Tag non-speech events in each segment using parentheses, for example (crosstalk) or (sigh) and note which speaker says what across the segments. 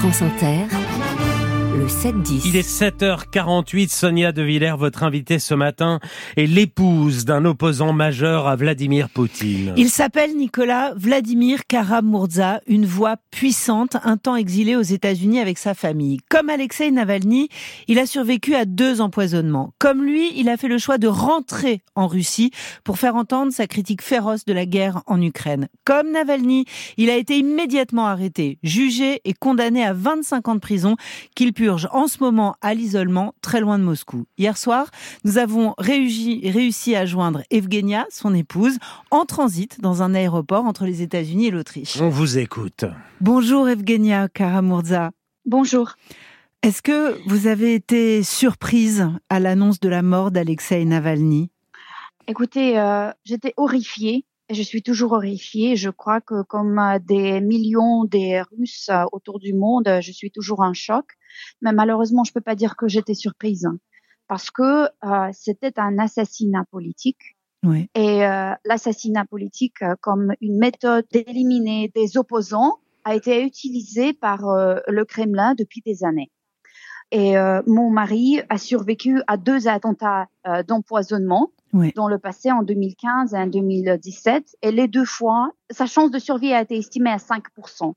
Speaker 1: France Inter, le 7-10.
Speaker 2: Il est 7h48, Sonia De Villers, votre invitée ce matin, est l'épouse d'un opposant majeur à Vladimir Poutine.
Speaker 3: Il s'appelle Nicolas Vladimir Karamurza, une voix puissante, un temps exilé aux États-Unis avec sa famille. Comme Alexei Navalny, il a survécu à deux empoisonnements. Comme lui, il a fait le choix de rentrer en Russie pour faire entendre sa critique féroce de la guerre en Ukraine. Comme Navalny, il a été immédiatement arrêté, jugé et condamné à 25 ans de prison qu'il purge en ce moment à l'isolement très loin de Moscou. Hier soir, nous avons réussi, réussi à joindre Evgenia, son épouse, en transit dans un aéroport entre les États-Unis et l'Autriche.
Speaker 2: On vous écoute.
Speaker 3: Bonjour Evgenia Karamurza.
Speaker 4: Bonjour.
Speaker 3: Est-ce que vous avez été surprise à l'annonce de la mort d'Alexei Navalny?
Speaker 4: Écoutez, euh, j'étais horrifiée. Je suis toujours horrifiée. Je crois que comme euh, des millions des Russes euh, autour du monde, je suis toujours en choc. Mais malheureusement, je peux pas dire que j'étais surprise hein, parce que euh, c'était un assassinat politique.
Speaker 3: Oui.
Speaker 4: Et euh, l'assassinat politique euh, comme une méthode d'éliminer des opposants a été utilisé par euh, le Kremlin depuis des années. Et euh, mon mari a survécu à deux attentats d'empoisonnement
Speaker 3: Oui.
Speaker 4: dans le passé en 2015 et en 2017. Et les deux fois, sa chance de survie a été estimée à 5%.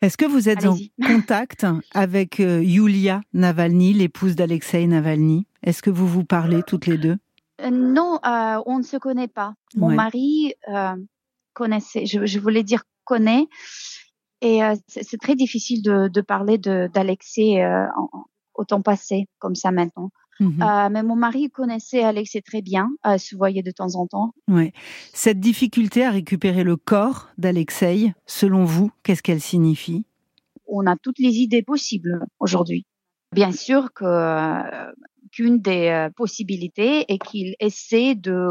Speaker 3: Est-ce que vous êtes en (laughs) contact avec euh, Yulia Navalny, l'épouse d'Alexei Navalny? Est-ce que vous vous parlez toutes les deux?
Speaker 4: Euh, non, euh, on ne se connaît pas. Mon
Speaker 3: Ouais.
Speaker 4: mari euh, connaissait, je, je voulais dire connaît, et c'est très difficile de, de parler d'Alexei en- en- au temps passé, comme ça maintenant.
Speaker 3: Mhm.
Speaker 4: Euh, mais mon mari connaissait Alexei très bien, euh, se voyait de temps en temps.
Speaker 3: Ouais. Cette difficulté à récupérer le corps d'Alexei, selon vous, qu'est-ce qu'elle signifie?
Speaker 4: On a toutes les idées possibles aujourd'hui. Bien sûr que euh, qu'une des euh, possibilités est qu'il essaie de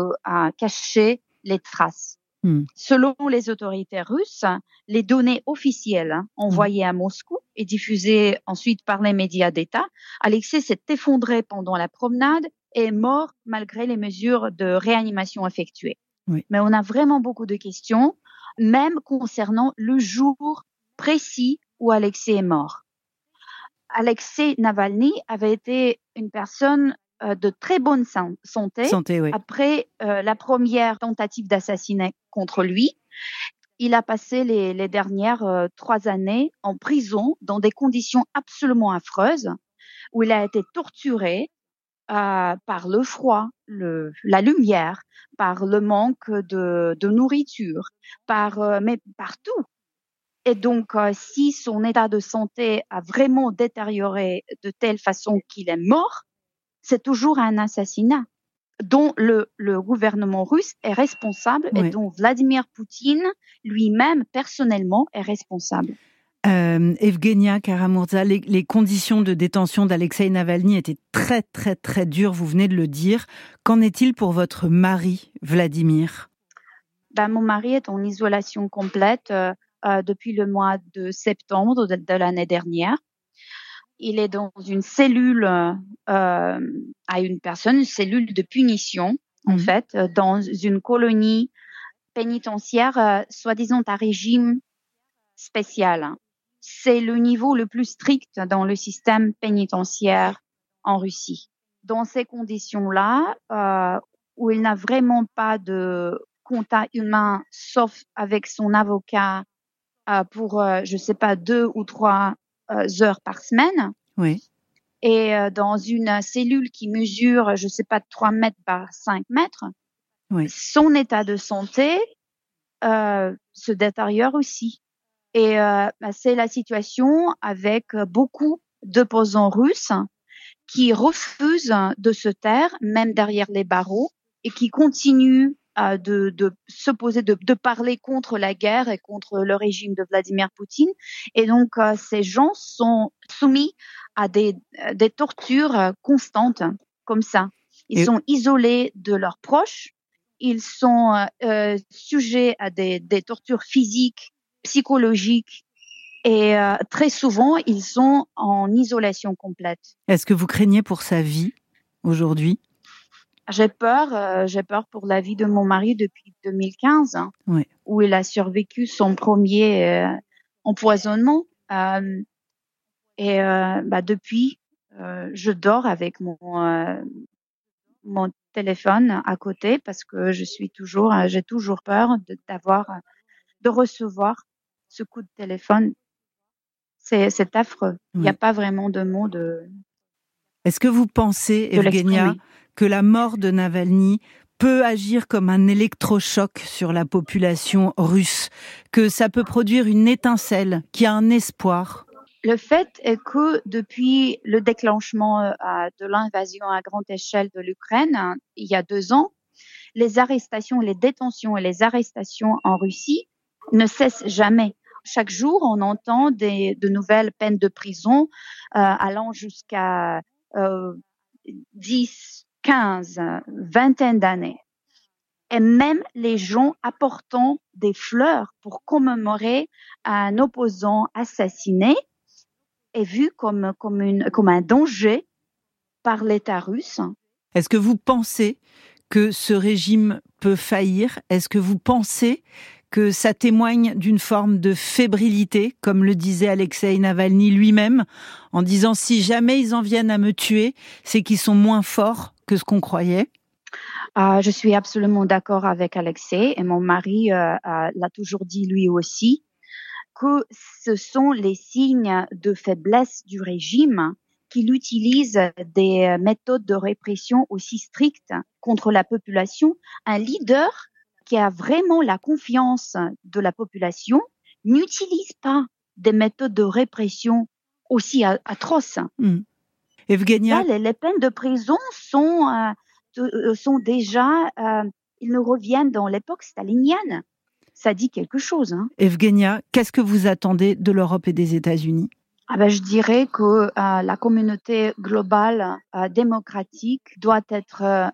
Speaker 4: cacher les traces.
Speaker 3: Hmm.
Speaker 4: Selon les autorités russes, les données officielles envoyées à Moscou et diffusées ensuite par les médias d'État, Alexei s'est effondré pendant la promenade et est mort malgré les mesures de réanimation effectuées.
Speaker 3: Oui.
Speaker 4: Mais on a vraiment beaucoup de questions, même concernant le jour précis où Alexei est mort. Alexei Navalny avait été une personne de très bonne san- santé
Speaker 3: Santé, oui.
Speaker 4: après euh, la première tentative d'assassinat contre lui. Il a passé les, les dernières euh, trois années en prison dans des conditions absolument affreuses, où il a été torturé euh, par le froid, le, la lumière, par le manque de, de nourriture, par euh, mais partout. Et donc, euh, si son état de santé a vraiment détérioré de telle façon qu'il est mort, c'est toujours un assassinat dont le, le gouvernement russe est responsable
Speaker 3: Oui.
Speaker 4: et dont Vladimir Poutine lui-même personnellement est responsable.
Speaker 3: Euh, Evgenia Karamurza, les, les conditions de détention d'Alexei Navalny étaient très très très dures, vous venez de le dire. Qu'en est-il pour votre mari, Vladimir?
Speaker 4: Ben, mon mari est en isolation complète euh, euh, depuis le mois de septembre de, de l'année dernière. Il est dans une cellule euh, à une personne, une cellule de punition, en
Speaker 3: Mhm.
Speaker 4: fait, euh, dans une colonie pénitentiaire, euh, soi-disant à régime spécial. C'est le niveau le plus strict dans le système pénitentiaire en Russie. Dans ces conditions-là, euh, où il n'a vraiment pas de contact humain, sauf avec son avocat pour, je sais pas, deux ou trois heures par semaine,
Speaker 3: Oui.
Speaker 4: et euh, dans une cellule qui mesure, je sais pas, 3 mètres par 5 mètres,
Speaker 3: Oui.
Speaker 4: son état de santé euh, se détériore aussi. Et euh, bah, c'est la situation avec euh, beaucoup d'opposants russes qui refusent de se taire, même derrière les barreaux, et qui continuent de, de s'opposer, de, de parler contre la guerre et contre le régime de Vladimir Poutine. Et donc, euh, ces gens sont soumis à des, euh, des tortures euh, constantes, comme ça. Ils
Speaker 3: Et-
Speaker 4: sont isolés de leurs proches, ils sont euh, sujets à des, des tortures physiques, psychologiques, et euh, très souvent, ils sont en isolation complète.
Speaker 3: Est-ce que vous craignez pour sa vie aujourd'hui?
Speaker 4: J'ai peur, euh, j'ai peur pour la vie de mon mari depuis 2015, hein, où il a survécu son premier euh, empoisonnement. Euh, Et bah, depuis, je dors avec mon mon téléphone à côté parce que je suis toujours, j'ai toujours peur d'avoir, de, recevoir ce coup de téléphone. C'est affreux. Il n'y a pas vraiment de mots de.
Speaker 3: Est-ce que vous pensez, Evgenia, que la mort de Navalny peut agir comme un électrochoc sur la population russe, que ça peut produire une étincelle, qui a un espoir?
Speaker 4: Le fait est que depuis le déclenchement euh, de l'invasion à grande échelle de l'Ukraine, hein, il y a deux ans, les arrestations, les détentions et les arrestations en Russie ne cessent jamais. Chaque jour, on entend des, de nouvelles peines de prison euh, allant jusqu'à euh, 10, 15, vingtaine d'années. Et même les gens apportant des fleurs pour commémorer un opposant assassiné est vu comme, comme, une, comme un danger par l'État russe.
Speaker 3: Est-ce que vous pensez que ce régime peut faillir? Est-ce que vous pensez que ça témoigne d'une forme de fébrilité, comme le disait Alexei Navalny lui-même, en disant si jamais ils en viennent à me tuer, c'est qu'ils sont moins forts que ce qu'on croyait
Speaker 4: ah, Je suis absolument d'accord avec Alexei et mon mari euh, l'a toujours dit lui aussi que ce sont les signes de faiblesse du régime qu'il utilise des méthodes de répression aussi strictes contre la population. Un leader qui a vraiment la confiance de la population n'utilise pas des méthodes de répression aussi atroces.
Speaker 3: Mmh. Evgenia...
Speaker 4: les, peines de prison sont, euh, euh, sont déjà, euh, ils nous reviennent dans l'époque stalinienne ça dit quelque chose. Hein.
Speaker 3: Evgenia, qu'est-ce que vous attendez de l'Europe et des États-Unis?
Speaker 4: Ah ben, je dirais que euh, la communauté globale démocratique doit être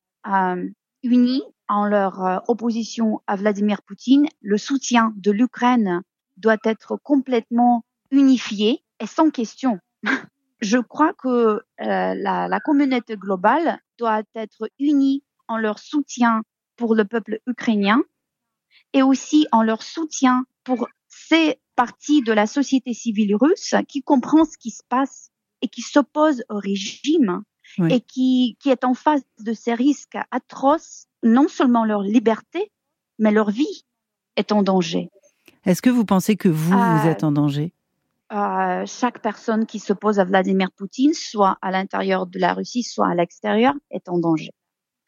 Speaker 4: unie en leur opposition à Vladimir Poutine. Le soutien de l'Ukraine doit être complètement unifié et sans question. (laughs) je crois que la, la communauté globale doit être unie en leur soutien pour le peuple ukrainien et aussi en leur soutien pour ces parties de la société civile russe qui comprend ce qui se passe et qui s'oppose au régime et qui, qui est en face de ces risques atroces, non seulement leur liberté, mais leur vie est en danger.
Speaker 3: Est-ce que vous pensez que vous, vous euh, êtes en danger?
Speaker 4: euh, Chaque personne qui s'oppose à Vladimir Poutine, soit à l'intérieur de la Russie, soit à l'extérieur, est en danger.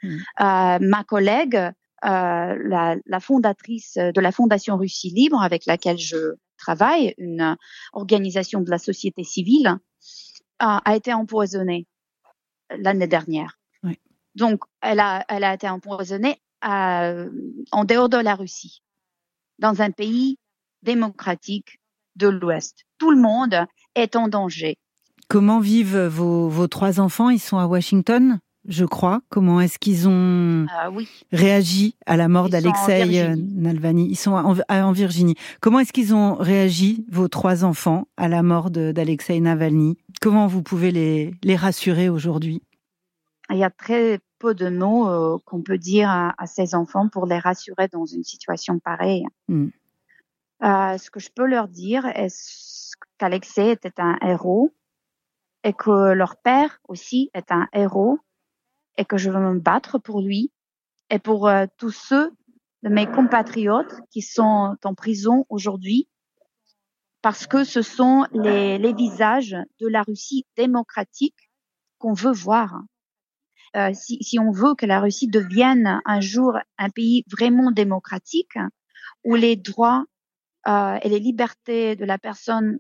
Speaker 4: Hmm. Euh, ma collègue euh, la, la, fondatrice de la Fondation Russie Libre, avec laquelle je travaille, une organisation de la société civile, a, a été empoisonnée l'année dernière. Oui. Donc, elle a, elle a été empoisonnée à, en dehors de la Russie, dans un pays démocratique de l'Ouest. Tout le monde est en danger.
Speaker 3: Comment vivent vos, vos trois enfants? Ils sont à Washington? Je crois. Comment est-ce qu'ils ont
Speaker 4: ah
Speaker 3: réagi à la mort d'Alexei euh, Navalny? Ils sont en, Virginie. Comment est-ce qu'ils ont réagi, vos trois enfants, à la mort d'Alexei Navalny? Comment vous pouvez les, les rassurer aujourd'hui?
Speaker 4: Il y a très peu de mots euh, qu'on peut dire à, ces enfants pour les rassurer dans une situation pareille. Hmm. Euh, ce que je peux leur dire est qu'Alexei était un héros et que leur père aussi est un héros? Et que je veux me battre pour lui et pour euh, tous ceux de mes compatriotes qui sont en prison aujourd'hui parce que ce sont les, visages de la Russie démocratique qu'on veut voir. Euh, si, on veut que la Russie devienne un jour un pays vraiment démocratique, où les droits euh, et les libertés de la personne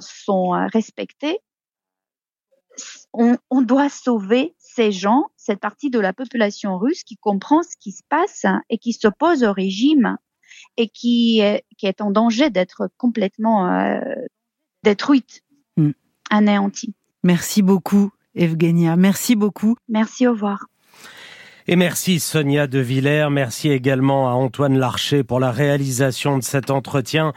Speaker 4: sont respectés, on, on, doit sauver ces gens, cette partie de la population russe qui comprend ce qui se passe et qui s'oppose au régime et qui est, qui est en danger d'être complètement euh, détruite, mm. anéantie.
Speaker 3: Merci beaucoup, Evgenia. Merci beaucoup.
Speaker 4: Merci, au revoir.
Speaker 2: Et merci Sonia De Villers, merci également à Antoine Larcher pour la réalisation de cet entretien.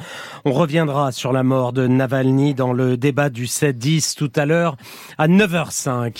Speaker 2: On reviendra sur la mort de Navalny dans le débat du 7-10 tout à l'heure à 9h05.